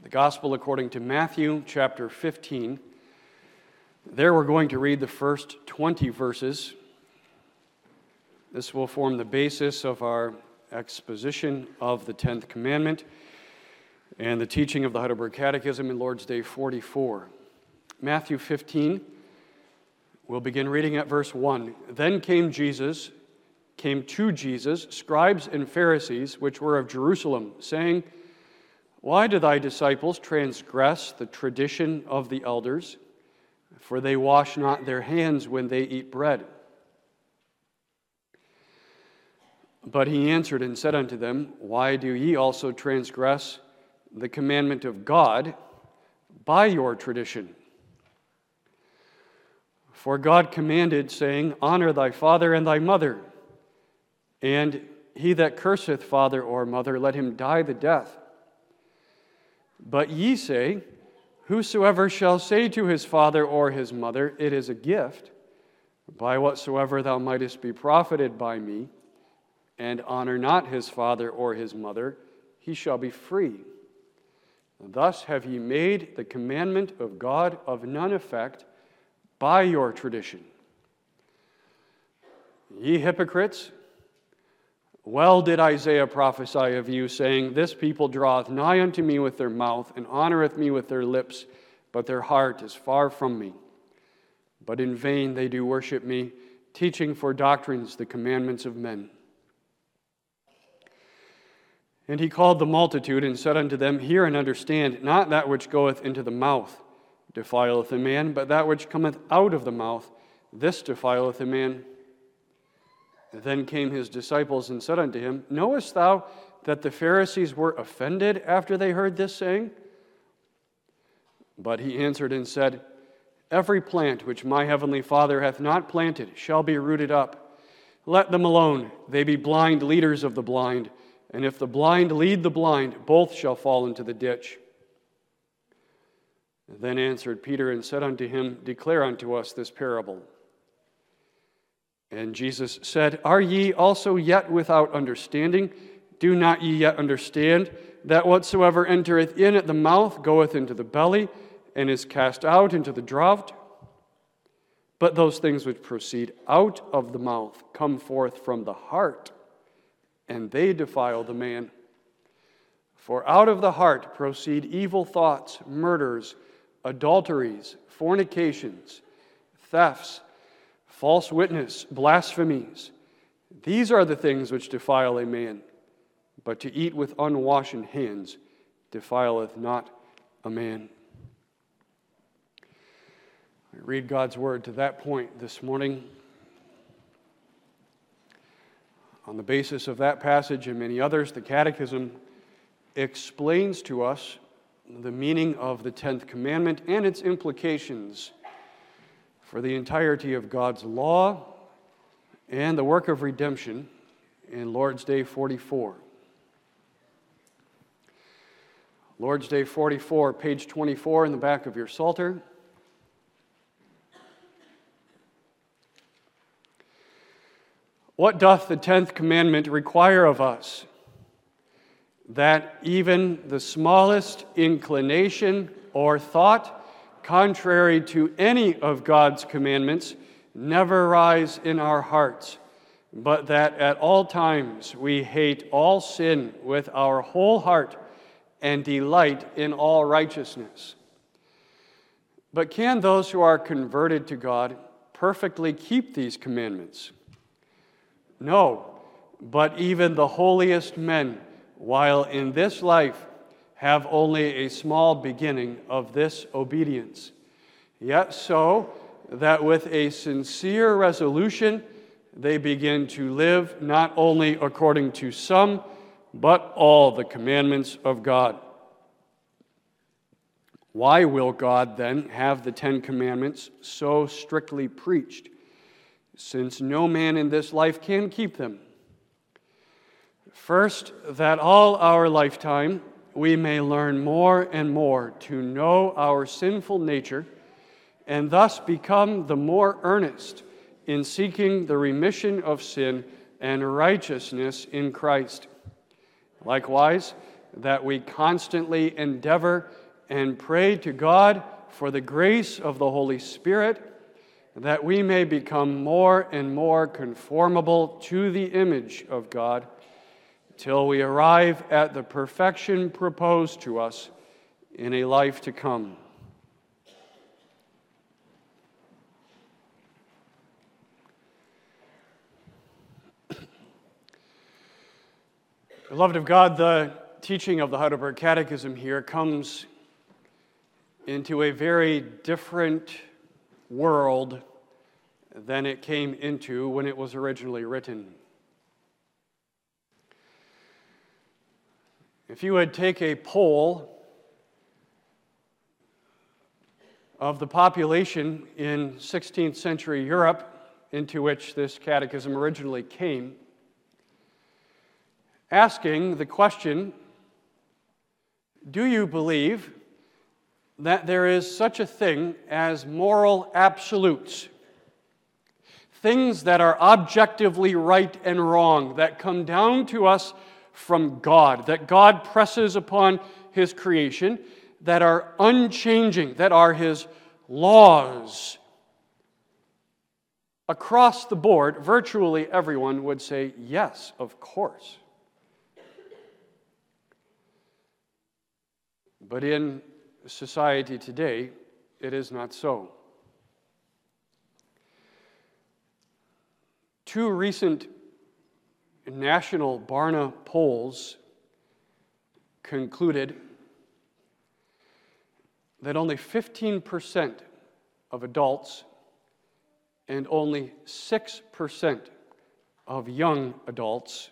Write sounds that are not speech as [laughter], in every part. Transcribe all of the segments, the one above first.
The Gospel according to Matthew chapter 15. There we're going to read the first 20 verses. This will form the basis of our exposition of the 10th commandment and the teaching of the Heidelberg Catechism in Lord's Day 44. Matthew 15, we'll begin reading at verse 1. Then came Jesus, came to Jesus, scribes and Pharisees, which were of Jerusalem, saying, why do thy disciples transgress the tradition of the elders? For they wash not their hands when they eat bread. But he answered and said unto them, Why do ye also transgress the commandment of God by your tradition? For God commanded, saying, Honor thy father and thy mother, and he that curseth father or mother, let him die the death. But ye say, Whosoever shall say to his father or his mother, It is a gift, by whatsoever thou mightest be profited by me, and honor not his father or his mother, he shall be free. Thus have ye made the commandment of God of none effect by your tradition. Ye hypocrites, well did Isaiah prophesy of you, saying, This people draweth nigh unto me with their mouth, and honoreth me with their lips, but their heart is far from me. But in vain they do worship me, teaching for doctrines the commandments of men. And he called the multitude and said unto them, Hear and understand, not that which goeth into the mouth defileth a man, but that which cometh out of the mouth, this defileth a man. Then came his disciples and said unto him, Knowest thou that the Pharisees were offended after they heard this saying? But he answered and said, Every plant which my heavenly Father hath not planted shall be rooted up. Let them alone, they be blind leaders of the blind. And if the blind lead the blind, both shall fall into the ditch. Then answered Peter and said unto him, Declare unto us this parable. And Jesus said, Are ye also yet without understanding? Do not ye yet understand that whatsoever entereth in at the mouth goeth into the belly, and is cast out into the draught? But those things which proceed out of the mouth come forth from the heart, and they defile the man. For out of the heart proceed evil thoughts, murders, adulteries, fornications, thefts false witness, blasphemies. These are the things which defile a man, but to eat with unwashen hands defileth not a man. I read God's word to that point this morning. On the basis of that passage and many others, the Catechism explains to us the meaning of the Tenth Commandment and its implications for the entirety of God's law and the work of redemption in Lord's Day 44. Lord's Day 44, page 24 in the back of your Psalter. What doth the tenth commandment require of us? That even the smallest inclination or thought contrary to any of God's commandments, never rise in our hearts, but that at all times we hate all sin with our whole heart and delight in all righteousness. But can those who are converted to God perfectly keep these commandments? No, but even the holiest men, while in this life have only a small beginning of this obedience. Yet so that with a sincere resolution they begin to live not only according to some, but all the commandments of God. Why will God then have the Ten Commandments so strictly preached, since no man in this life can keep them? First, that all our lifetime we may learn more and more to know our sinful nature and thus become the more earnest in seeking the remission of sin and righteousness in Christ. Likewise, that we constantly endeavor and pray to God for the grace of the Holy Spirit, that we may become more and more conformable to the image of God till we arrive at the perfection proposed to us in a life to come. [clears throat] Beloved of God, the teaching of the Heidelberg Catechism here comes into a very different world than it came into when it was originally written. If you would take a poll of the population in 16th century Europe, into which this catechism originally came, asking the question Do you believe that there is such a thing as moral absolutes? Things that are objectively right and wrong, that come down to us from God, that God presses upon His creation, that are unchanging, that are His laws. Across the board, virtually everyone would say, Yes, of course. But in society today, it is not so. Two recent national Barna polls concluded that only 15% of adults and only 6% of young adults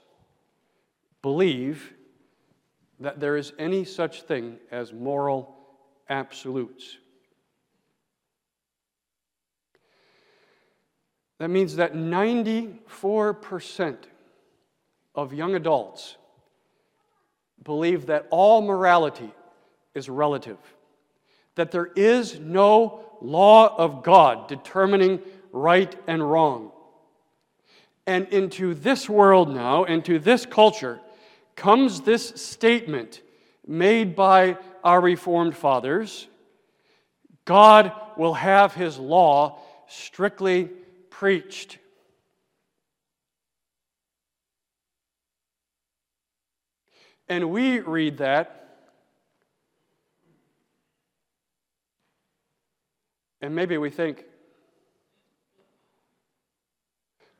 believe that there is any such thing as moral absolutes. That means that 94% of young adults believe that all morality is relative, that there is no law of God determining right and wrong. And into this world now, into this culture, comes this statement made by our Reformed fathers God will have his law strictly preached. And we read that, and maybe we think,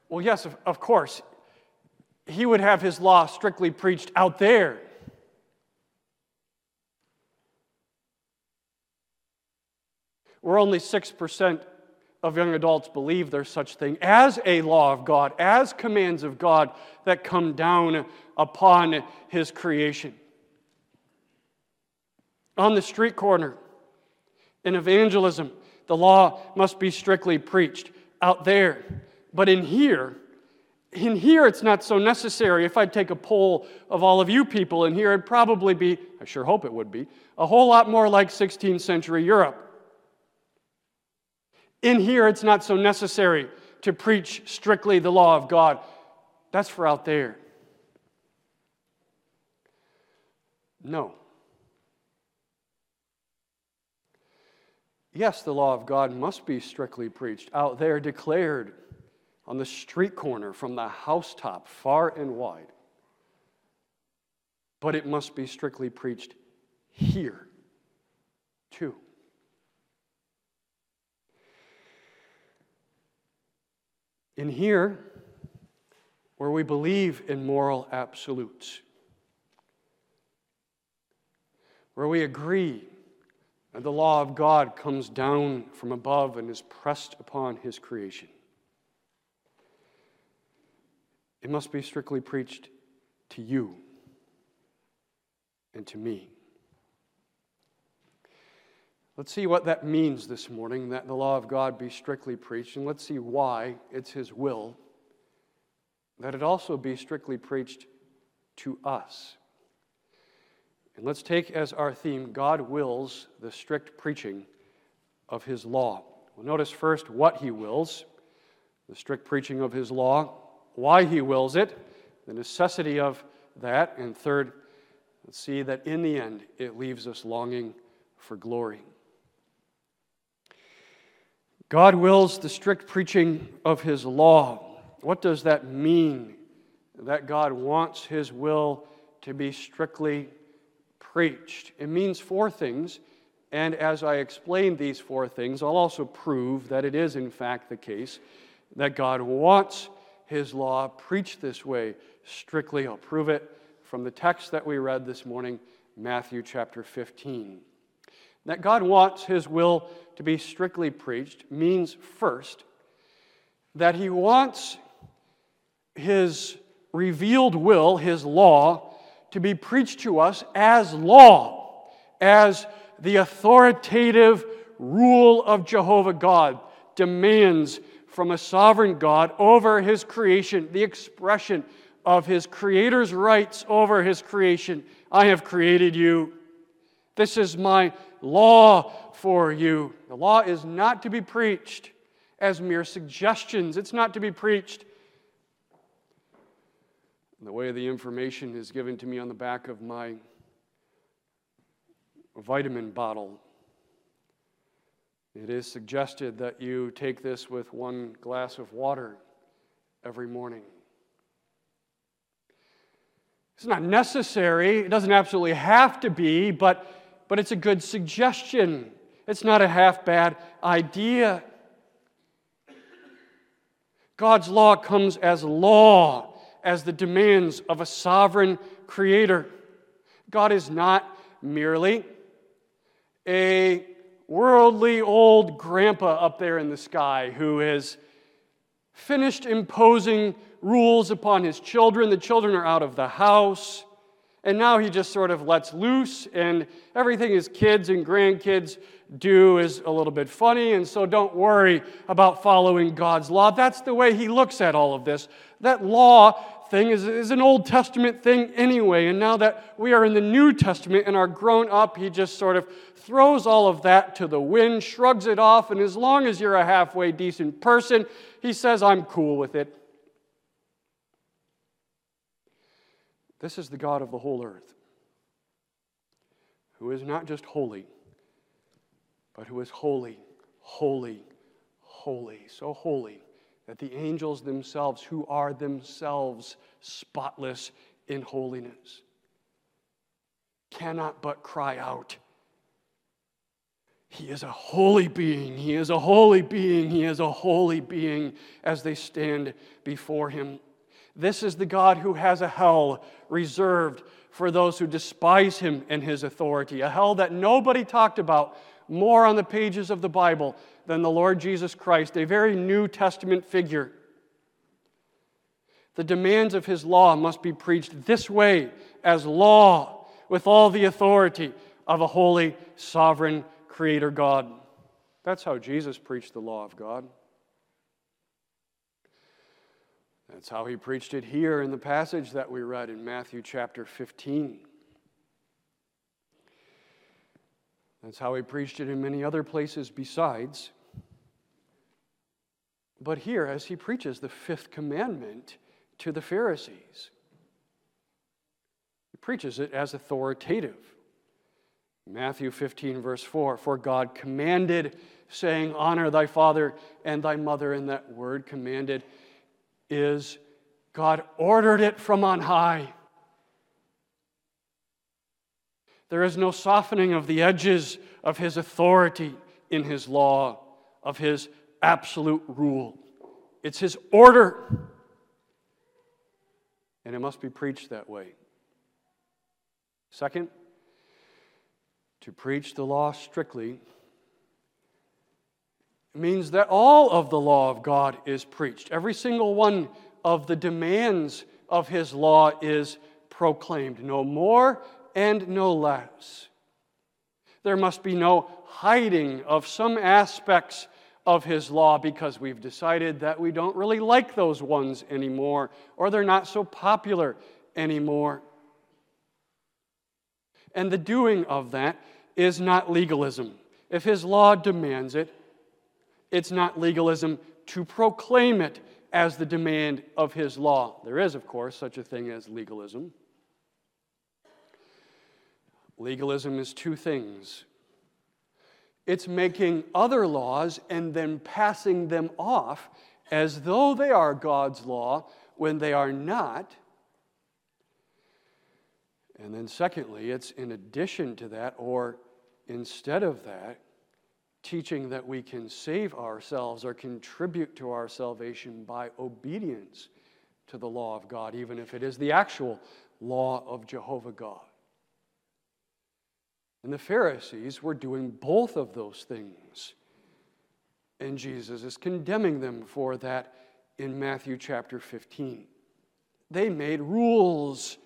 well, yes, of, of course, he would have his law strictly preached out there. We're only 6% of young adults believe there's such thing as a law of God, as commands of God that come down upon his creation. On the street corner, in evangelism, the law must be strictly preached out there. But in here, in here, it's not so necessary. If I'd take a poll of all of you people in here, it'd probably be, I sure hope it would be, a whole lot more like 16th century Europe. In here, it's not so necessary to preach strictly the law of God. That's for out there. No. Yes, the law of God must be strictly preached, out there declared on the street corner from the housetop, far and wide. But it must be strictly preached here, too. In here, where we believe in moral absolutes, where we agree that the law of God comes down from above and is pressed upon his creation. It must be strictly preached to you and to me. Let's see what that means this morning that the law of God be strictly preached, and let's see why it's His will that it also be strictly preached to us. And let's take as our theme God wills the strict preaching of His law. Well, notice first what He wills the strict preaching of His law why he wills it, the necessity of that, and third, see that in the end it leaves us longing for glory. God wills the strict preaching of His law. What does that mean? That God wants His will to be strictly preached. It means four things, and as I explain these four things, I'll also prove that it is, in fact, the case that God wants His law preached this way strictly. I'll prove it from the text that we read this morning, Matthew chapter 15. That God wants His will to be strictly preached means first that He wants His revealed will, His law, to be preached to us as law, as the authoritative rule of Jehovah God demands from a sovereign God over His creation, the expression of his creator's rights over his creation. I have created you. This is my law for you. The law is not to be preached as mere suggestions, it's not to be preached. The way the information is given to me on the back of my vitamin bottle. It is suggested that you take this with one glass of water every morning. It's not necessary, it doesn't absolutely have to be, but, but it's a good suggestion. It's not a half bad idea. God's law comes as law, as the demands of a sovereign creator. God is not merely a worldly old grandpa up there in the sky who has finished imposing rules upon his children. The children are out of the house. And now he just sort of lets loose, and everything his kids and grandkids do is a little bit funny, and so don't worry about following God's law. That's the way he looks at all of this. That law thing is, is an Old Testament thing anyway, and now that we are in the New Testament and are grown up, he just sort of throws all of that to the wind, shrugs it off, and as long as you're a halfway decent person, he says, I'm cool with it. This is the God of the whole earth, who is not just holy, but who is holy, holy, holy, so holy that the angels themselves, who are themselves spotless in holiness, cannot but cry out. He is a holy being. He is a holy being. He is a holy being as they stand before him. This is the God who has a hell reserved for those who despise him and his authority, a hell that nobody talked about more on the pages of the Bible than the Lord Jesus Christ, a very New Testament figure. The demands of his law must be preached this way as law with all the authority of a holy, sovereign Creator God. That's how Jesus preached the law of God. That's how he preached it here in the passage that we read in Matthew chapter 15. That's how he preached it in many other places besides. But here, as he preaches the fifth commandment to the Pharisees, he preaches it as authoritative. Matthew 15, verse 4 For God commanded, saying, Honor thy father and thy mother. And that word commanded is God ordered it from on high. There is no softening of the edges of his authority in his law, of his absolute rule. It's his order. And it must be preached that way. Second, to preach the law strictly means that all of the law of God is preached. Every single one of the demands of his law is proclaimed, no more and no less. There must be no hiding of some aspects of his law because we've decided that we don't really like those ones anymore or they're not so popular anymore. And the doing of that is not legalism. If his law demands it, it's not legalism to proclaim it as the demand of his law. There is, of course, such a thing as legalism. Legalism is two things it's making other laws and then passing them off as though they are God's law when they are not. And then, secondly, it's in addition to that, or instead of that, teaching that we can save ourselves or contribute to our salvation by obedience to the law of God, even if it is the actual law of Jehovah God. And the Pharisees were doing both of those things. And Jesus is condemning them for that in Matthew chapter 15. They made rules,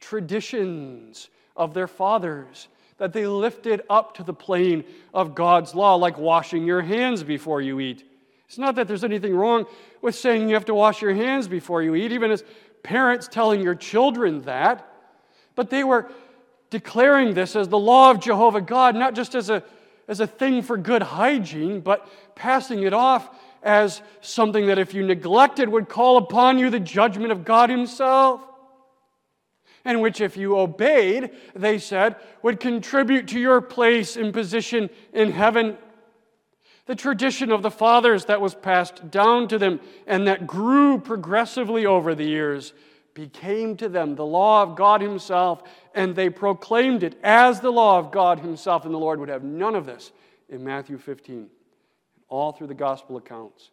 traditions of their fathers that they lifted up to the plane of God's law, like washing your hands before you eat. It's not that there's anything wrong with saying you have to wash your hands before you eat, even as parents telling your children that. But they were declaring this as the law of Jehovah God, not just as a, as a thing for good hygiene, but passing it off as something that if you neglected would call upon you the judgment of God Himself. And which, if you obeyed, they said, would contribute to your place and position in heaven. The tradition of the fathers that was passed down to them and that grew progressively over the years became to them the law of God Himself, and they proclaimed it as the law of God Himself. And the Lord would have none of this in Matthew 15, all through the gospel accounts,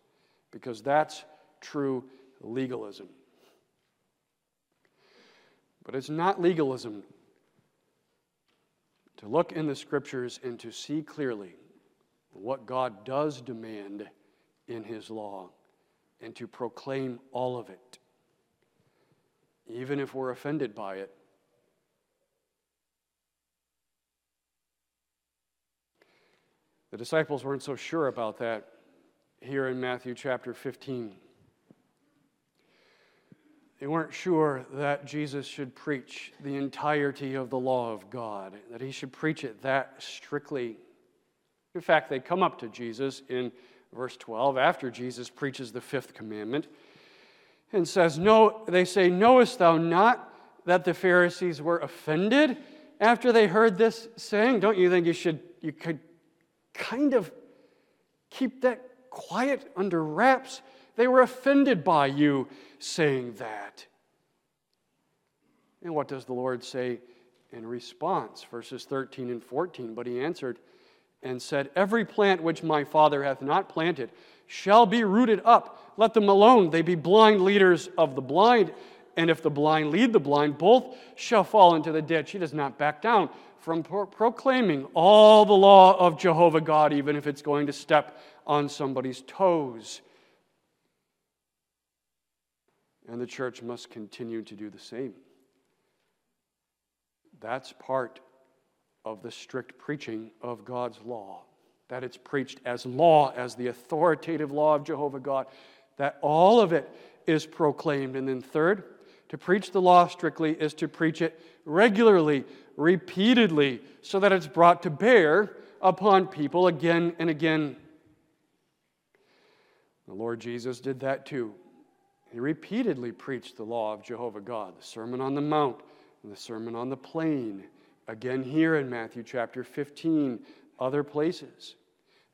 because that's true legalism. But it's not legalism to look in the scriptures and to see clearly what God does demand in His law and to proclaim all of it even if we're offended by it. The disciples weren't so sure about that here in Matthew chapter 15. They weren't sure that Jesus should preach the entirety of the law of God, that he should preach it that strictly. In fact, they come up to Jesus in verse 12 after Jesus preaches the fifth commandment and says, No, they say, Knowest thou not that the Pharisees were offended after they heard this saying? Don't you think you should you could kind of keep that quiet under wraps? They were offended by you saying that. And what does the Lord say in response? Verses 13 and 14. But he answered and said, Every plant which my Father hath not planted shall be rooted up. Let them alone. They be blind leaders of the blind. And if the blind lead the blind, both shall fall into the ditch. He does not back down from pro- proclaiming all the law of Jehovah God, even if it's going to step on somebody's toes. And the church must continue to do the same. That's part of the strict preaching of God's law that it's preached as law, as the authoritative law of Jehovah God, that all of it is proclaimed. And then, third, to preach the law strictly is to preach it regularly, repeatedly, so that it's brought to bear upon people again and again. The Lord Jesus did that too. He repeatedly preached the law of Jehovah God, the Sermon on the Mount and the Sermon on the Plain. Again, here in Matthew chapter 15, other places.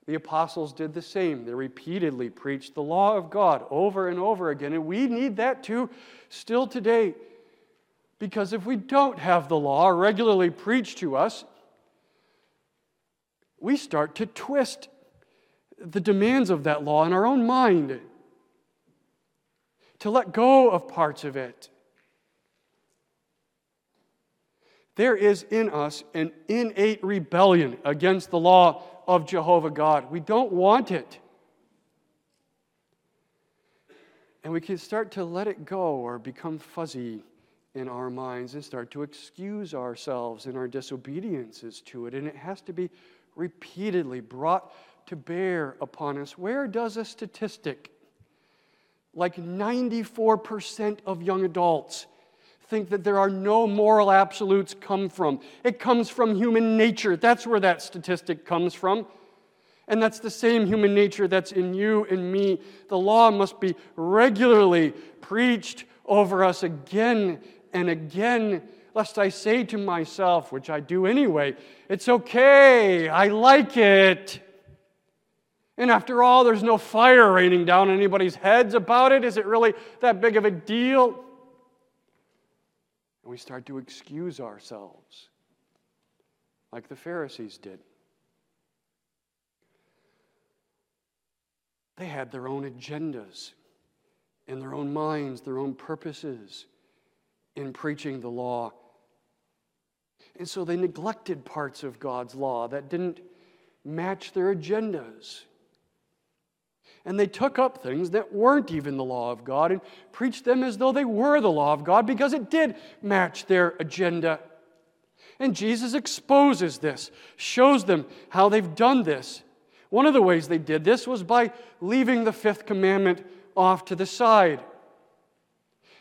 The apostles did the same. They repeatedly preached the law of God over and over again. And we need that too still today. Because if we don't have the law regularly preached to us, we start to twist the demands of that law in our own mind, to let go of parts of it. There is in us an innate rebellion against the law of Jehovah God. We don't want it. And we can start to let it go or become fuzzy in our minds and start to excuse ourselves in our disobediences to it. And it has to be repeatedly brought to bear upon us. Where does a statistic like 94% of young adults think that there are no moral absolutes come from. It comes from human nature. That's where that statistic comes from. And that's the same human nature that's in you and me. The law must be regularly preached over us again and again lest I say to myself, which I do anyway, it's okay, I like it. And after all, there's no fire raining down on anybody's heads about it. Is it really that big of a deal? And we start to excuse ourselves like the Pharisees did. They had their own agendas in their own minds, their own purposes in preaching the law. And so they neglected parts of God's law that didn't match their agendas. And they took up things that weren't even the law of God and preached them as though they were the law of God because it did match their agenda. And Jesus exposes this, shows them how they've done this. One of the ways they did this was by leaving the fifth commandment off to the side.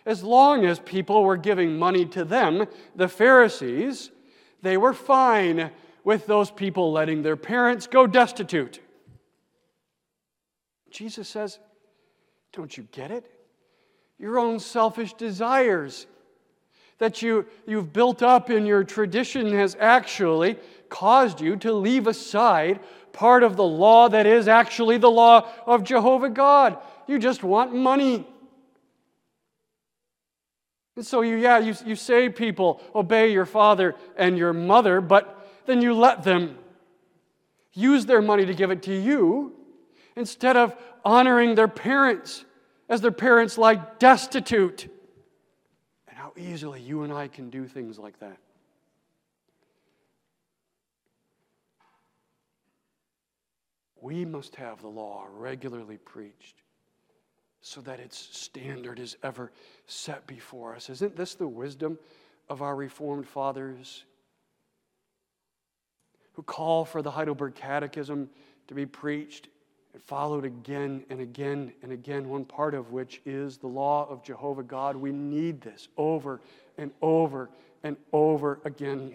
As long as people were giving money to them, the Pharisees, they were fine with those people letting their parents go destitute. Jesus says, Don't you get it? Your own selfish desires that you, you've built up in your tradition has actually caused you to leave aside part of the law that is actually the law of Jehovah God. You just want money. And so you, yeah, you, you say people obey your father and your mother, but then you let them use their money to give it to you instead of honoring their parents as their parents lie destitute. And how easily you and I can do things like that. We must have the law regularly preached so that its standard is ever set before us. Isn't this the wisdom of our Reformed fathers who call for the Heidelberg Catechism to be preached and followed again and again and again, one part of which is the law of Jehovah God. We need this over and over and over again.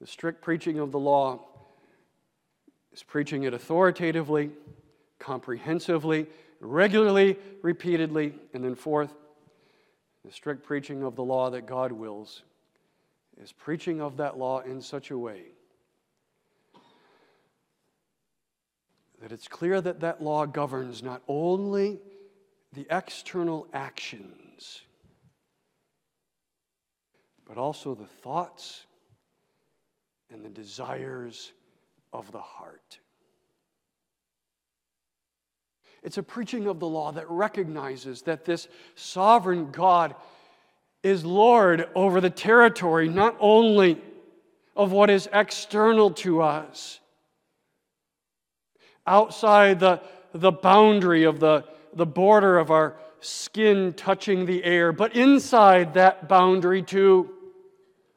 The strict preaching of the law is preaching it authoritatively, comprehensively, regularly, repeatedly, and then fourth, the strict preaching of the law that God wills is preaching of that law in such a way that it's clear that that law governs not only the external actions, but also the thoughts and the desires of the heart. It's a preaching of the law that recognizes that this sovereign God is Lord over the territory, not only of what is external to us, outside the, the boundary of the, the border of our skin touching the air, but inside that boundary too.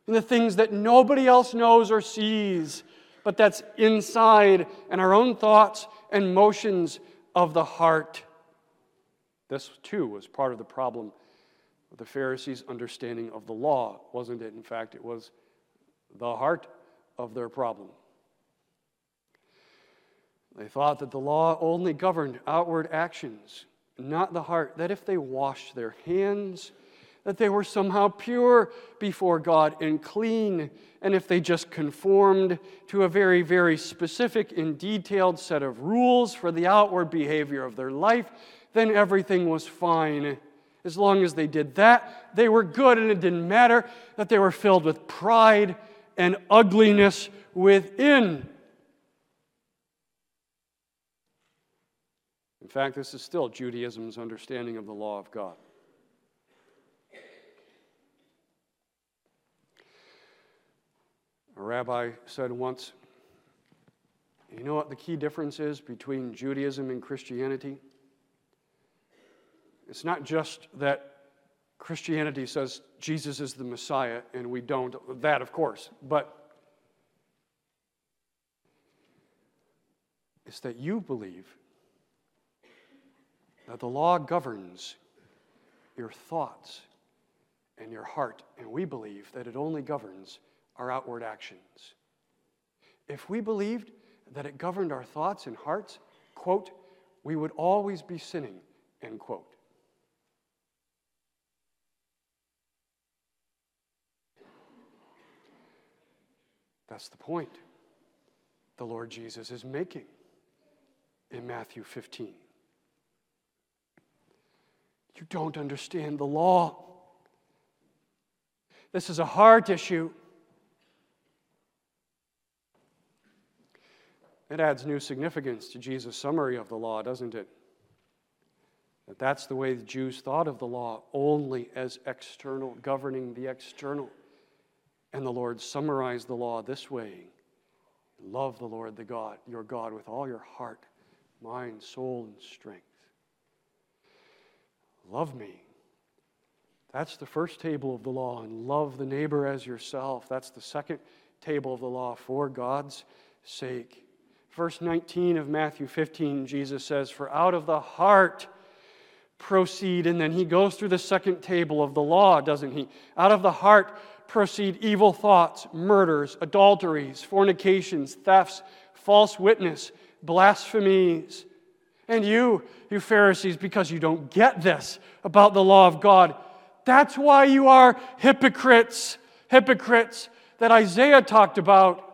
And the things that nobody else knows or sees, but that's inside and our own thoughts and motions of the heart. This too was part of the problem of the Pharisees' understanding of the law, wasn't it? In fact, it was the heart of their problem. They thought that the law only governed outward actions, not the heart, that if they washed their hands, that they were somehow pure before God and clean. And if they just conformed to a very, very specific and detailed set of rules for the outward behavior of their life, then everything was fine. As long as they did that, they were good, and it didn't matter that they were filled with pride and ugliness within. Fact, this is still Judaism's understanding of the law of God. A rabbi said once, You know what the key difference is between Judaism and Christianity? It's not just that Christianity says Jesus is the Messiah and we don't, that of course, but it's that you believe that the law governs your thoughts and your heart, and we believe that it only governs our outward actions. If we believed that it governed our thoughts and hearts, quote, we would always be sinning, end quote. That's the point the Lord Jesus is making in Matthew 15. You don't understand the law. This is a heart issue. It adds new significance to Jesus' summary of the law, doesn't it? That that's the way the Jews thought of the law, only as external, governing the external. And the Lord summarized the law this way Love the Lord the God, your God, with all your heart, mind, soul, and strength. Love me. That's the first table of the law, and love the neighbor as yourself. That's the second table of the law for God's sake. Verse 19 of Matthew 15, Jesus says, For out of the heart proceed, and then he goes through the second table of the law, doesn't he? Out of the heart proceed evil thoughts, murders, adulteries, fornications, thefts, false witness, blasphemies. And you, you Pharisees, because you don't get this about the law of God, that's why you are hypocrites, hypocrites that Isaiah talked about.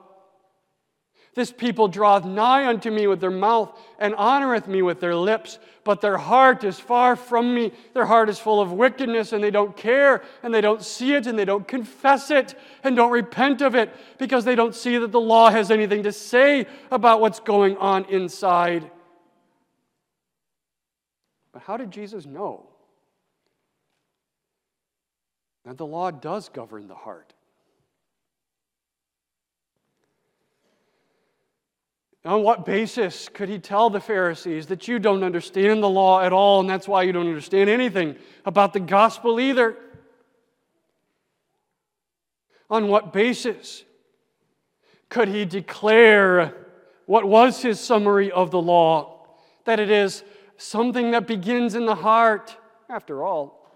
This people draweth nigh unto me with their mouth and honoreth me with their lips, but their heart is far from me. Their heart is full of wickedness, and they don't care, and they don't see it, and they don't confess it, and don't repent of it, because they don't see that the law has anything to say about what's going on inside. But how did Jesus know that the law does govern the heart? On what basis could he tell the Pharisees that you don't understand the law at all, and that's why you don't understand anything about the gospel either? On what basis could he declare what was his summary of the law? That it is something that begins in the heart. After all,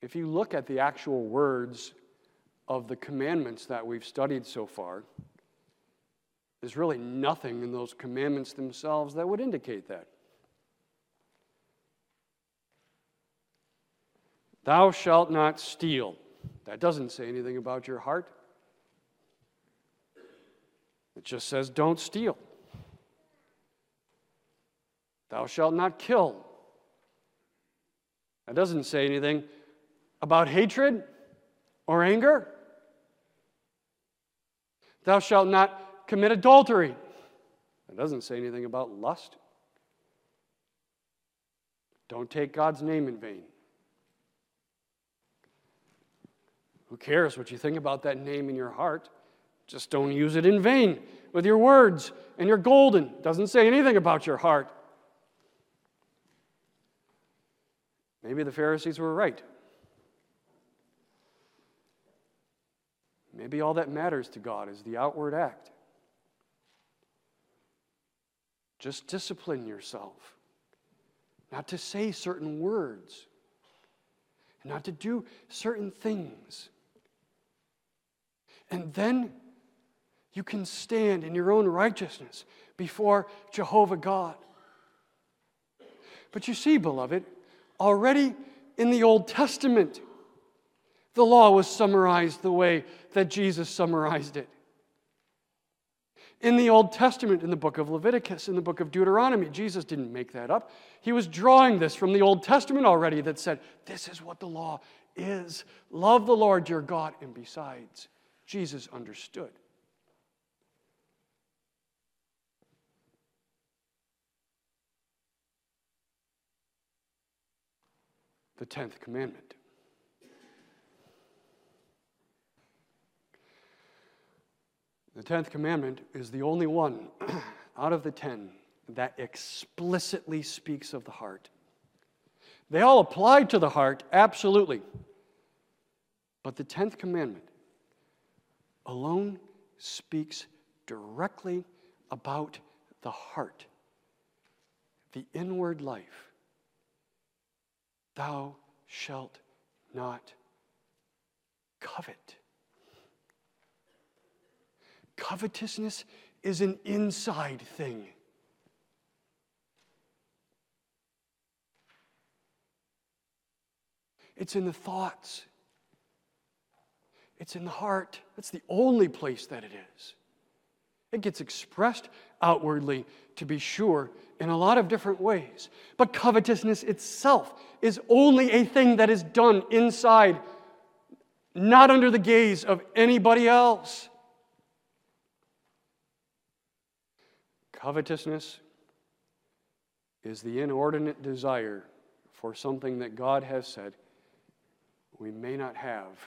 if you look at the actual words of the commandments that we've studied so far, there's really nothing in those commandments themselves that would indicate that. Thou shalt not steal. That doesn't say anything about your heart. It just says, don't steal. Thou shalt not kill. That doesn't say anything about hatred or anger. Thou shalt not commit adultery. That doesn't say anything about lust. Don't take God's name in vain. Who cares what you think about that name in your heart? Just don't use it in vain with your words and your golden. Doesn't say anything about your heart. Maybe the Pharisees were right. Maybe all that matters to God is the outward act. Just discipline yourself not to say certain words, not to do certain things. And then you can stand in your own righteousness before Jehovah God. But you see, beloved, already in the Old Testament, the law was summarized the way that Jesus summarized it in the Old Testament, in the book of Leviticus, in the book of Deuteronomy. Jesus didn't make that up. He was drawing this from the Old Testament already that said, This is what the law is. Love the Lord your God. And besides, Jesus understood. The 10th commandment. The tenth commandment is the only one [clears throat] out of the ten that explicitly speaks of the heart. They all apply to the heart, absolutely. But the tenth commandment alone speaks directly about the heart, the inward life. Thou shalt not covet. Covetousness is an inside thing. It's in the thoughts, It's in the heart. That's the only place that it is. It gets expressed outwardly, to be sure, in a lot of different ways. But covetousness itself is only a thing that is done inside, not under the gaze of anybody else. Covetousness is the inordinate desire for something that God has said we may not have.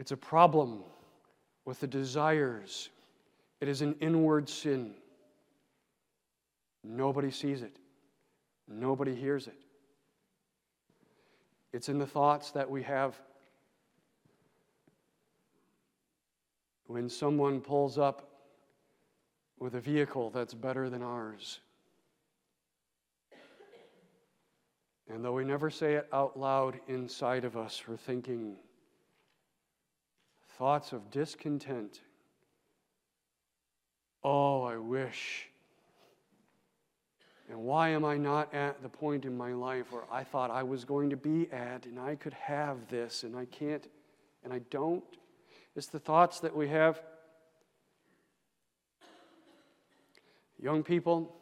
It's a problem with the desires. It is an inward sin. Nobody sees it, nobody hears it. It's in the thoughts that we have. When someone pulls up with a vehicle that's better than ours, and though we never say it out loud inside of us, we're thinking, thoughts of discontent. Oh, I wish. And why am I not at the point in my life where I thought I was going to be at and I could have this and I can't and I don't? It's the thoughts that we have. Young people,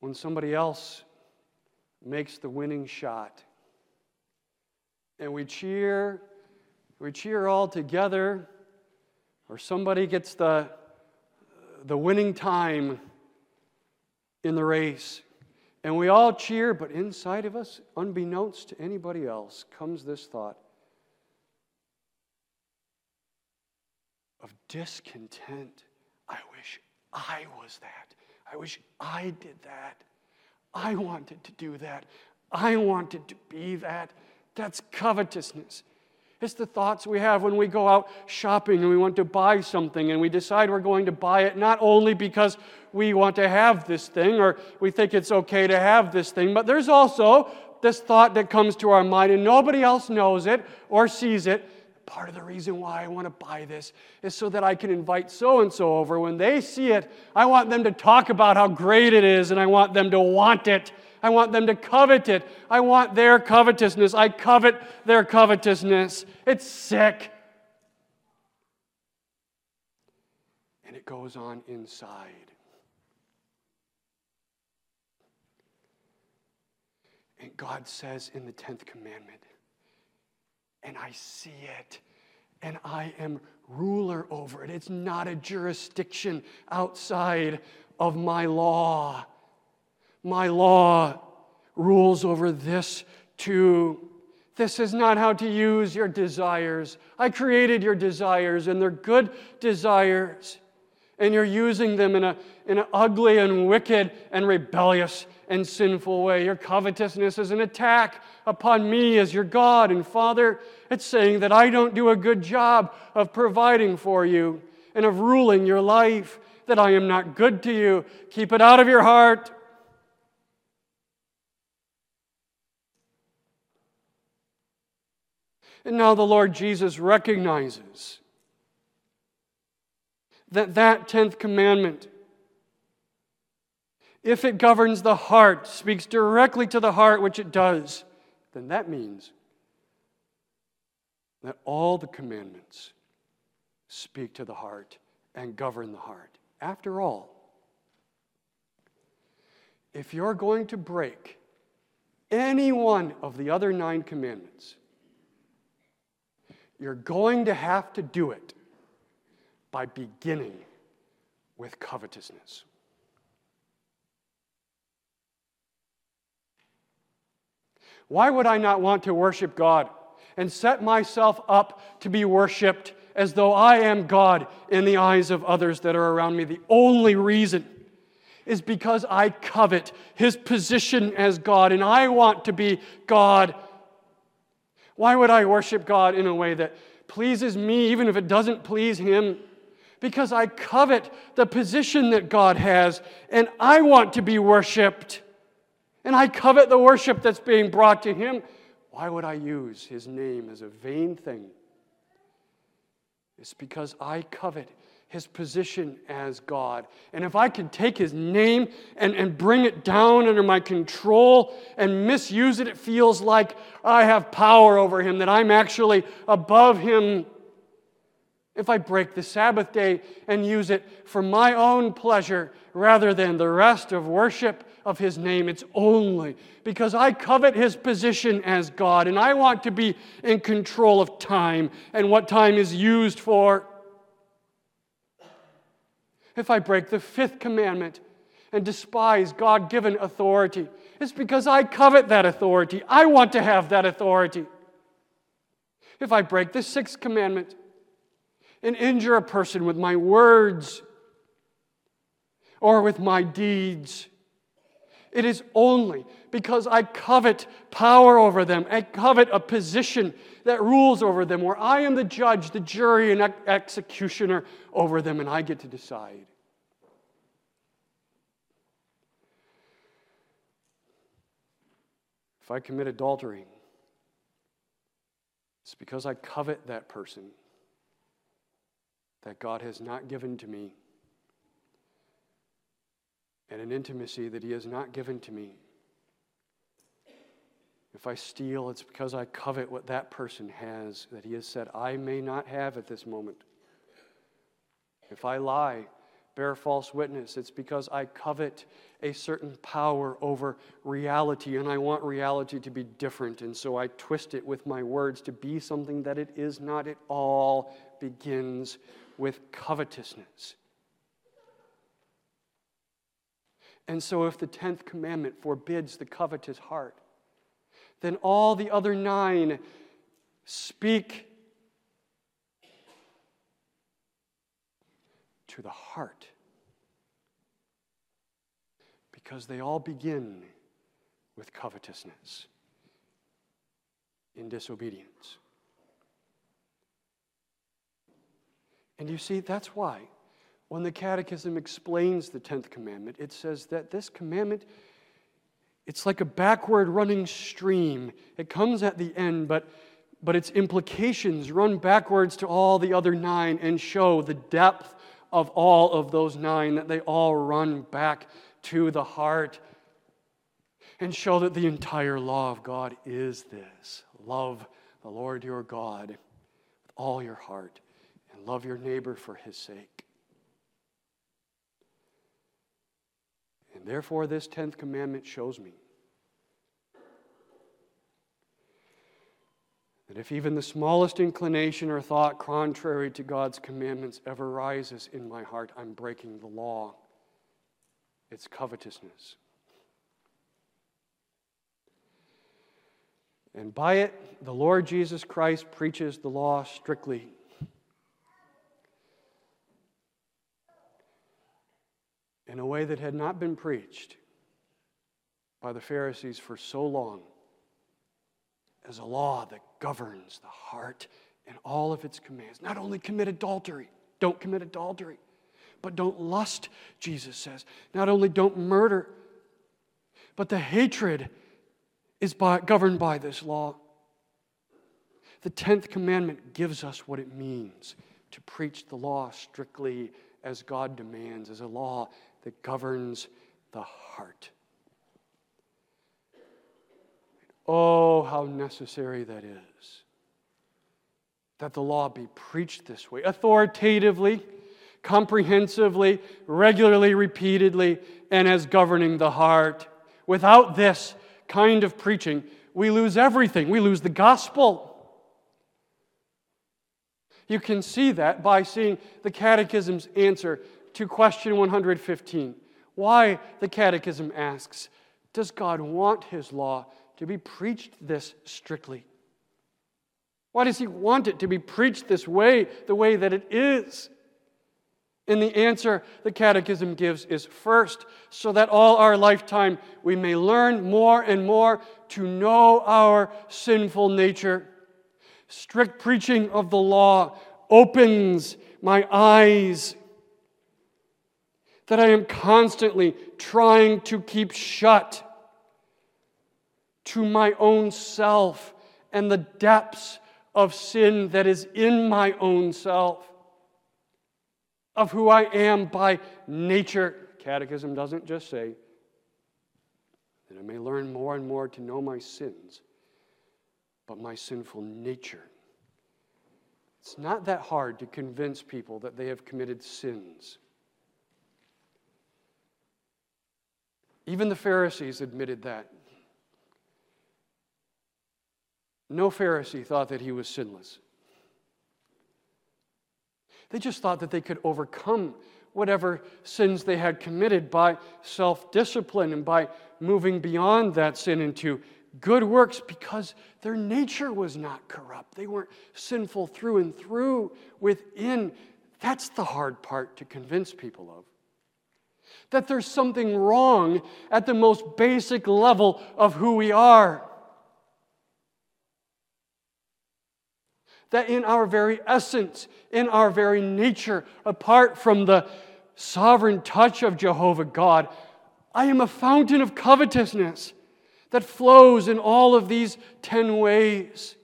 when somebody else makes the winning shot and we cheer we cheer all together, or somebody gets the, the winning time in the race. And we all cheer, but inside of us, unbeknownst to anybody else, comes this thought of discontent. I wish I was that. I wish I did that. I wanted to do that. I wanted to be that. That's covetousness. It's the thoughts we have when we go out shopping and we want to buy something and we decide we're going to buy it not only because we want to have this thing or we think it's okay to have this thing, but there's also this thought that comes to our mind and nobody else knows it or sees it. Part of the reason why I want to buy this is so that I can invite so and so over. When they see it, I want them to talk about how great it is and I want them to want it I want them to covet it. I want their covetousness. I covet their covetousness. It's sick. And it goes on inside. And God says in the 10th commandment, and I see it, and I am ruler over it. It's not a jurisdiction outside of my law. My law rules over this too. This is not how to use your desires. I created your desires, and they're good desires. And you're using them in, a, in an ugly and wicked and rebellious and sinful way. Your covetousness is an attack upon me as your God and Father. It's saying that I don't do a good job of providing for you and of ruling your life, that I am not good to you. Keep it out of your heart. And now the Lord Jesus recognizes that that 10th commandment, if it governs the heart, speaks directly to the heart, which it does, then that means that all the commandments speak to the heart and govern the heart. After all, if you're going to break any one of the other nine commandments, you're going to have to do it by beginning with covetousness. Why would I not want to worship God and set myself up to be worshiped as though I am God in the eyes of others that are around me? The only reason is because I covet His position as God and I want to be God why would I worship God in a way that pleases me, even if it doesn't please Him? Because I covet the position that God has, and I want to be worshiped. And I covet the worship that's being brought to Him. Why would I use His name as a vain thing? It's because I covet his position as God. And if I can take his name and, and bring it down under my control and misuse it, it feels like I have power over him, that I'm actually above him. If I break the Sabbath day and use it for my own pleasure rather than the rest of worship of his name, it's only because I covet his position as God and I want to be in control of time and what time is used for if I break the fifth commandment and despise God given authority, it's because I covet that authority. I want to have that authority. If I break the sixth commandment and injure a person with my words or with my deeds, it is only because I covet power over them. I covet a position that rules over them, where I am the judge, the jury, and executioner over them, and I get to decide. If I commit adultery, it's because I covet that person that God has not given to me and an intimacy that He has not given to me. If I steal, it's because I covet what that person has that He has said I may not have at this moment. If I lie, bear false witness, it's because I covet a certain power over reality and I want reality to be different. And so I twist it with my words to be something that it is not. at all begins with covetousness. And so, if the 10th commandment forbids the covetous heart, then all the other nine speak to the heart. Because they all begin with covetousness in disobedience. And you see, that's why when the Catechism explains the 10th commandment, it says that this commandment it's like a backward running stream. It comes at the end, but, but its implications run backwards to all the other nine and show the depth of all of those nine, that they all run back to the heart and show that the entire law of God is this love the Lord your God with all your heart and love your neighbor for his sake. And therefore, this 10th commandment shows me that if even the smallest inclination or thought contrary to God's commandments ever rises in my heart, I'm breaking the law. It's covetousness. And by it, the Lord Jesus Christ preaches the law strictly in a way that had not been preached by the Pharisees for so long as a law that governs the heart and all of its commands. Not only commit adultery, don't commit adultery, but don't lust, Jesus says. Not only don't murder, but the hatred is by, governed by this law. The 10th commandment gives us what it means to preach the law strictly as God demands, as a law that governs the heart. Oh, how necessary that is. That the law be preached this way, authoritatively, comprehensively, regularly, repeatedly, and as governing the heart. Without this kind of preaching, we lose everything. We lose the gospel. You can see that by seeing the Catechism's answer to question 115. Why, the Catechism asks, does God want His law to be preached this strictly? Why does He want it to be preached this way, the way that it is? And the answer the Catechism gives is first, so that all our lifetime we may learn more and more to know our sinful nature. Strict preaching of the law opens my eyes that I am constantly trying to keep shut to my own self and the depths of sin that is in my own self. of who I am by nature. Catechism doesn't just say that I may learn more and more to know my sins, but my sinful nature. It's not that hard to convince people that they have committed sins. Even the Pharisees admitted that. No Pharisee thought that he was sinless. They just thought that they could overcome whatever sins they had committed by self discipline and by moving beyond that sin into good works because their nature was not corrupt. They weren't sinful through and through within. That's the hard part to convince people of. That there's something wrong at the most basic level of who we are. That in our very essence, in our very nature, apart from the sovereign touch of Jehovah God, I am a fountain of covetousness that flows in all of these 10 ways.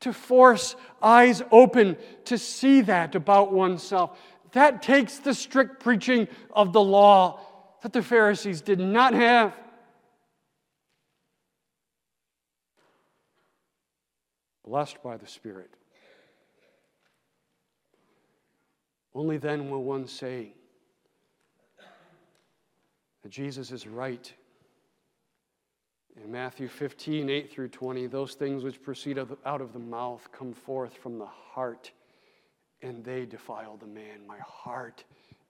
To force eyes open to see that about oneself, that takes the strict preaching of the law that the Pharisees did not have. Blessed by the Spirit. Only then will one say, that Jesus is right. In Matthew 15, 8 through 20, those things which proceed out of the mouth come forth from the heart, and they defile the man. My heart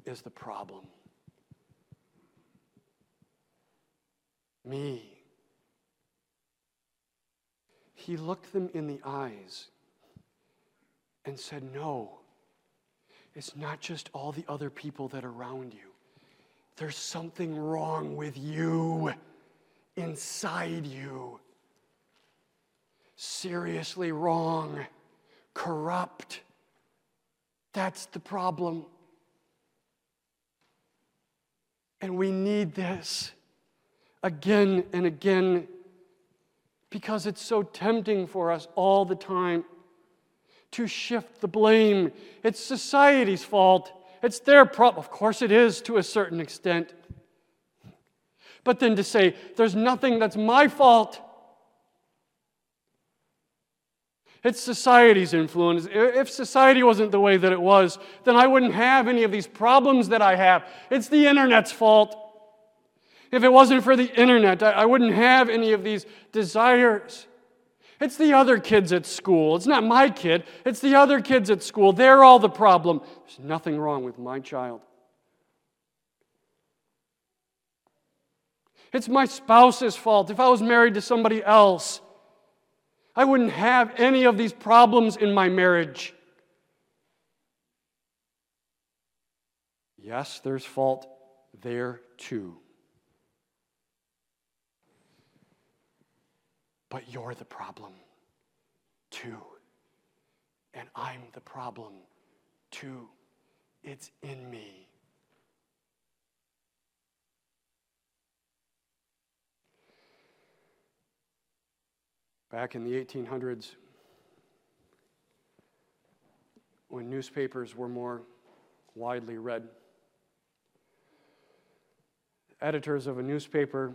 is the problem. Me. He looked them in the eyes and said, No, it's not just all the other people that are around you. There's something wrong with you inside you. Seriously wrong, corrupt. That's the problem. And we need this again and again because it's so tempting for us all the time to shift the blame. It's society's fault. It's their problem. Of course, it is to a certain extent. But then to say, there's nothing that's my fault. It's society's influence. If society wasn't the way that it was, then I wouldn't have any of these problems that I have. It's the internet's fault. If it wasn't for the internet, I wouldn't have any of these desires. It's the other kids at school. It's not my kid, it's the other kids at school. They're all the problem. There's nothing wrong with my child. It's my spouse's fault. If I was married to somebody else, I wouldn't have any of these problems in my marriage. Yes, there's fault there too. But you're the problem too. And I'm the problem too. It's in me. Back in the 1800s, when newspapers were more widely read, editors of a newspaper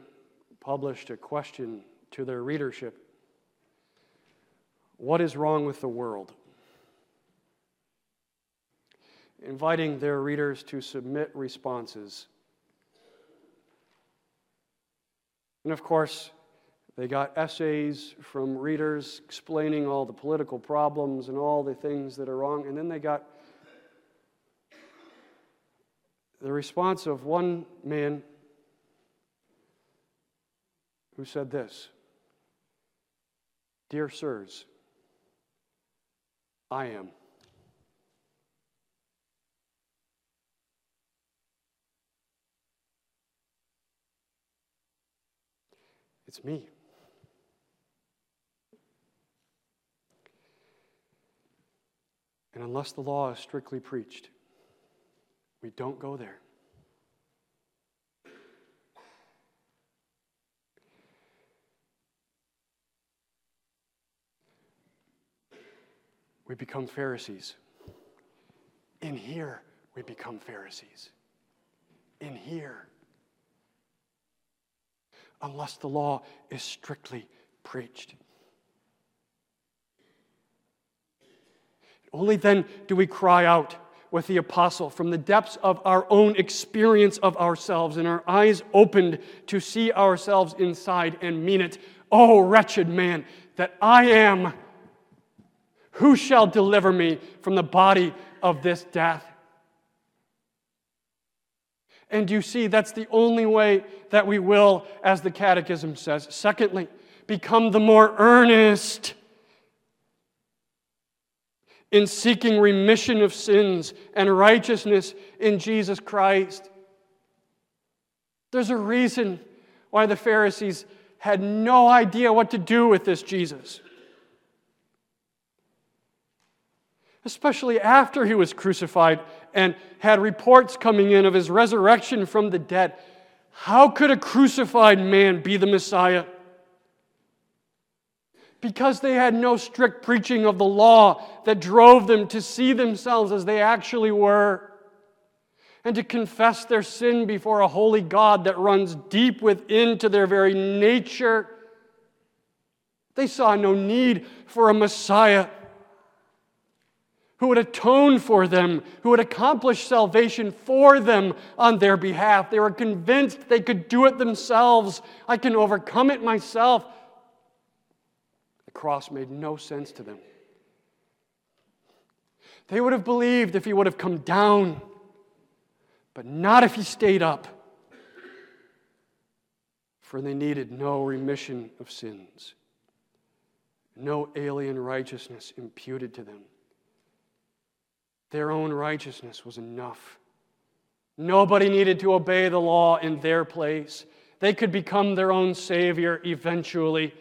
published a question to their readership What is wrong with the world? Inviting their readers to submit responses. And of course, they got essays from readers explaining all the political problems and all the things that are wrong. And then they got the response of one man who said this Dear sirs, I am. It's me. And unless the law is strictly preached, we don't go there. we become Pharisees. In here, we become Pharisees. In here. Unless the law is strictly preached. Only then do we cry out with the apostle from the depths of our own experience of ourselves and our eyes opened to see ourselves inside and mean it. Oh, wretched man that I am! Who shall deliver me from the body of this death? And you see, that's the only way that we will, as the Catechism says. Secondly, become the more earnest in seeking remission of sins and righteousness in Jesus Christ. There's a reason why the Pharisees had no idea what to do with this Jesus. Especially after he was crucified and had reports coming in of his resurrection from the dead. How could a crucified man be the Messiah? Because they had no strict preaching of the law that drove them to see themselves as they actually were and to confess their sin before a holy God that runs deep within to their very nature. They saw no need for a Messiah who would atone for them, who would accomplish salvation for them on their behalf. They were convinced they could do it themselves. I can overcome it myself. The cross made no sense to them. They would have believed if he would have come down, but not if he stayed up. For they needed no remission of sins, no alien righteousness imputed to them. Their own righteousness was enough. Nobody needed to obey the law in their place. They could become their own Savior eventually.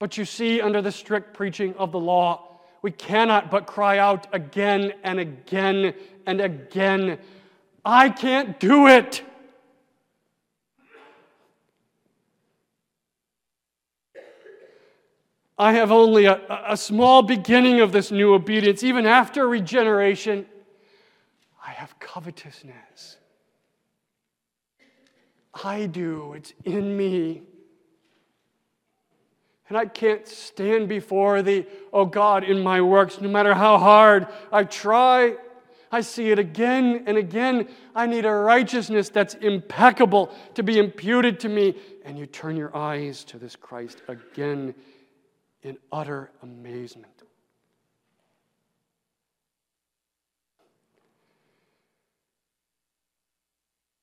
But you see, under the strict preaching of the law, we cannot but cry out again and again and again I can't do it. I have only a, a, small beginning of this new obedience. Even after regeneration, I have covetousness. I do, it's in me. And I can't stand before thee, oh God, in my works, no matter how hard I try. I see it again and again. I need a righteousness that's impeccable to be imputed to me. And you turn your eyes to this Christ again in utter amazement.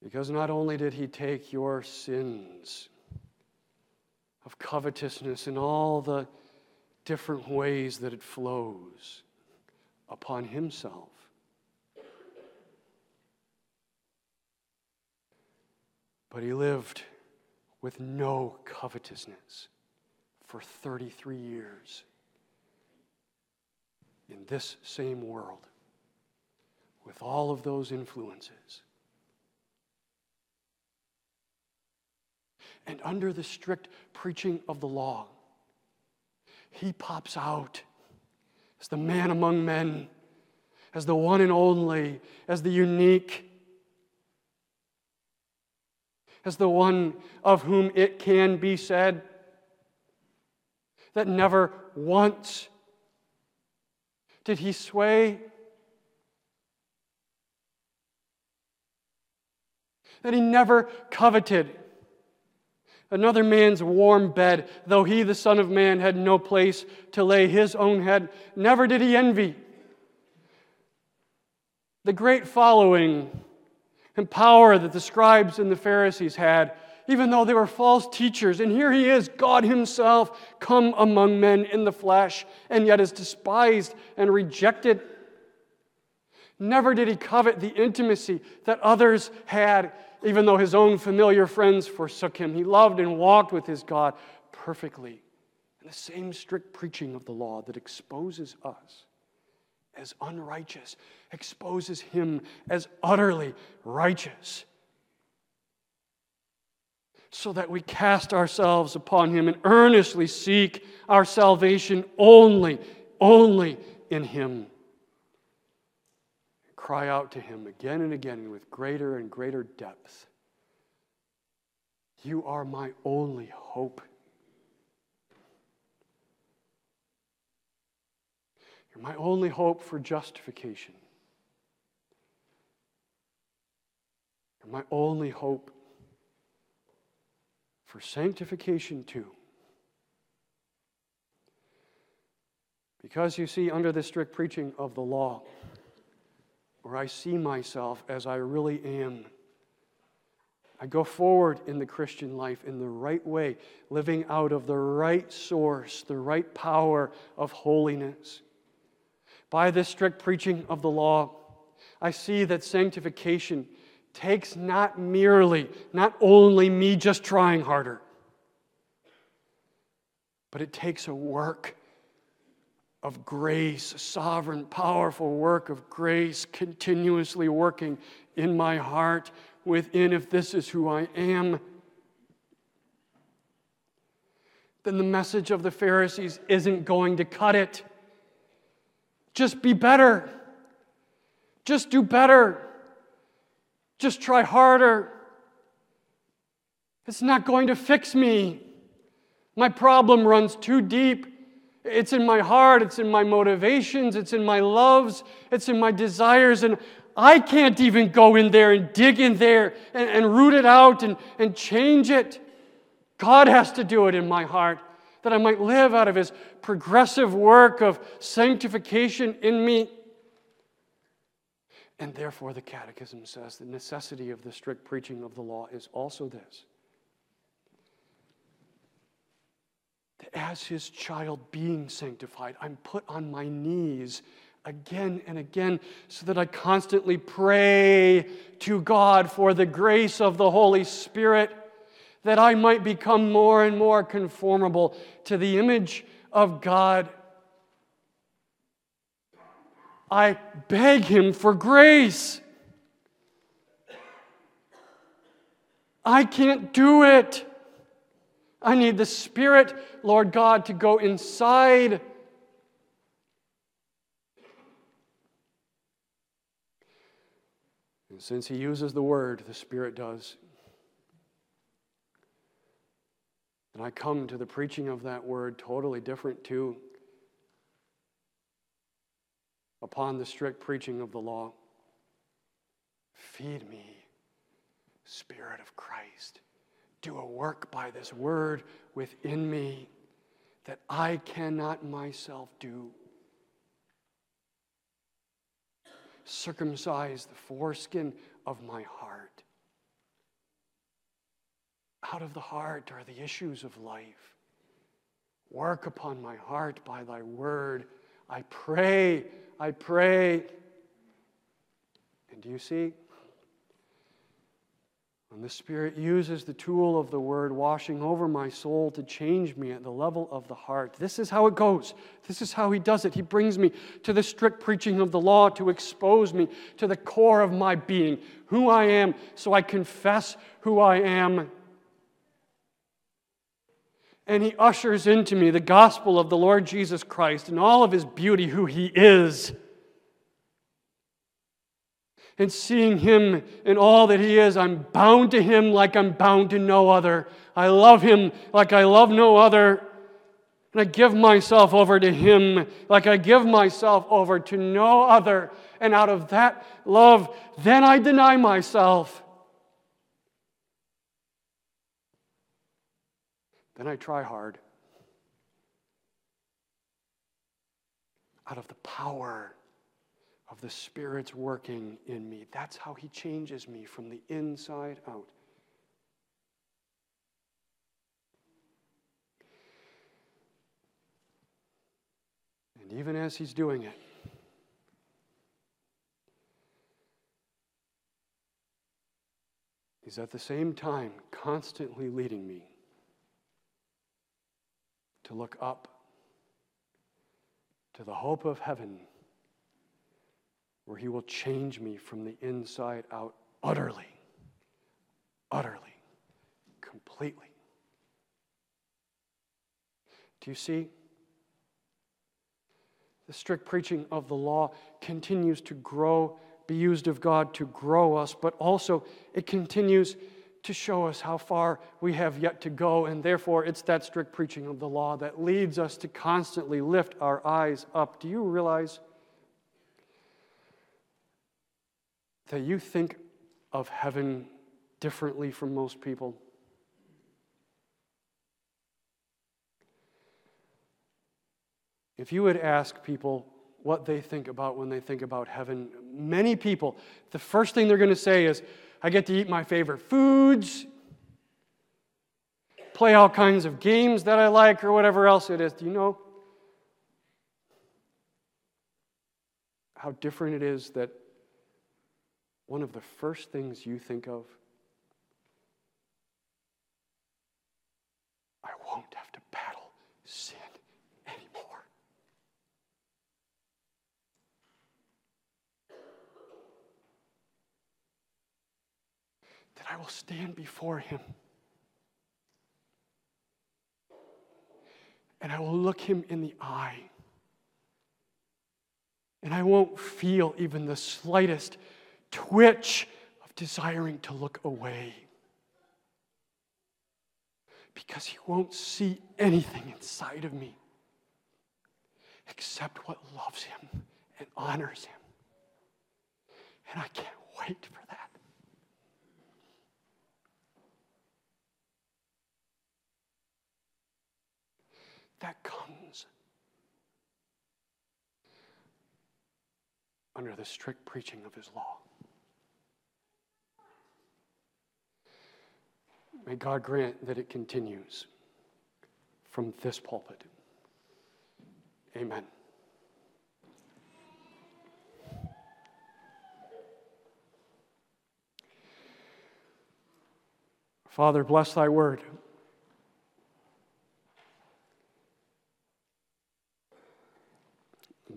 Because not only did he take your sins, of covetousness and all the different ways that it flows upon himself. But he lived with no covetousness for 33 years in this same world with all of those influences. And under the strict preaching of the law, he pops out as the man among men, as the one and only, as the unique, as the one of whom it can be said that never once did he sway, that he never coveted another man's warm bed, though he, the Son of Man, had no place to lay his own head. Never did he envy. The great following and power that the scribes and the Pharisees had, even though they were false teachers. And here he is, God Himself, come among men in the flesh, and yet is despised and rejected. Never did he covet the intimacy that others had even though his own familiar friends forsook him. He loved and walked with his God perfectly. And the same strict preaching of the law that exposes us as unrighteous exposes him as utterly righteous. So that we cast ourselves upon him and earnestly seek our salvation only only in Him. Cry out to Him again and again with greater and greater depth. You are my only hope. You're my only hope for justification. You're my only hope for sanctification, too. Because you see, under the strict preaching of the law, where I see myself as I really am, I go forward in the Christian life in the right way, living out of the right source, the right power of holiness. By this strict preaching of the law, I see that sanctification takes not merely, not only me just trying harder, but it takes a work of grace, a sovereign, powerful work of grace continuously working in my heart within, if this is who I am, then the message of the Pharisees isn't going to cut it. Just be better. Just do better. Just try harder. It's not going to fix me. My problem runs too deep. It's in my heart, it's in my motivations, it's in my loves, it's in my desires, and I can't even go in there and dig in there and, and root it out and, and change it. God has to do it in my heart that I might live out of His progressive work of sanctification in me. And therefore, the Catechism says the necessity of the strict preaching of the law is also this that as His child being sanctified, I'm put on my knees again and again so that I constantly pray to God for the grace of the Holy Spirit that I might become more and more conformable to the image of God. I beg Him for grace. I can't do it. I need the Spirit, Lord God, to go inside And since he uses the word, the Spirit does. And I come to the preaching of that word totally different too. Upon the strict preaching of the law, feed me, Spirit of Christ. Do a work by this word within me that I cannot myself do. circumcise the foreskin of my heart. Out of the heart are the issues of life. Work upon my heart by thy word. I pray, I pray. And do you see? And the Spirit uses the tool of the Word washing over my soul to change me at the level of the heart. This is how it goes. This is how He does it. He brings me to the strict preaching of the law to expose me to the core of my being, who I am, so I confess who I am. And He ushers into me the gospel of the Lord Jesus Christ and all of His beauty, who He is and seeing Him in all that He is, I'm bound to Him like I'm bound to no other. I love Him like I love no other. And I give myself over to Him like I give myself over to no other. And out of that love, then I deny myself. Then I try hard. Out of the power of the Spirit's working in me. That's how He changes me from the inside out. And even as He's doing it, He's at the same time constantly leading me to look up to the hope of heaven where He will change me from the inside out utterly, utterly, completely. Do you see? the strict preaching of the law continues to grow, be used of God to grow us, but also it continues to show us how far we have yet to go. And therefore, it's that strict preaching of the law that leads us to constantly lift our eyes up. Do you realize that you think of heaven differently from most people? If you would ask people what they think about when they think about heaven, many people, the first thing they're going to say is, I get to eat my favorite foods, play all kinds of games that I like, or whatever else it is. Do you know how different it is that one of the first things you think of I won't have to battle sin anymore. That I will stand before Him and I will look Him in the eye. And I won't feel even the slightest twitch of desiring to look away. Because he won't see anything inside of me except what loves him and honors him. And I can't wait for that. That comes under the strict preaching of his law. May God grant that it continues from this pulpit. Amen. Father, bless thy word.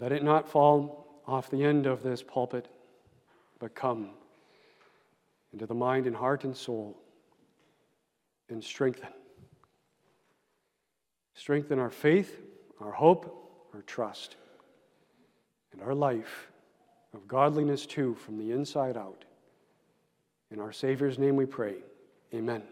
Let it not fall off the end of this pulpit, but come into the mind and heart and soul and strengthen. Strengthen our faith, our hope, our trust, and our life of godliness too from the inside out. In our Savior's name we pray. Amen.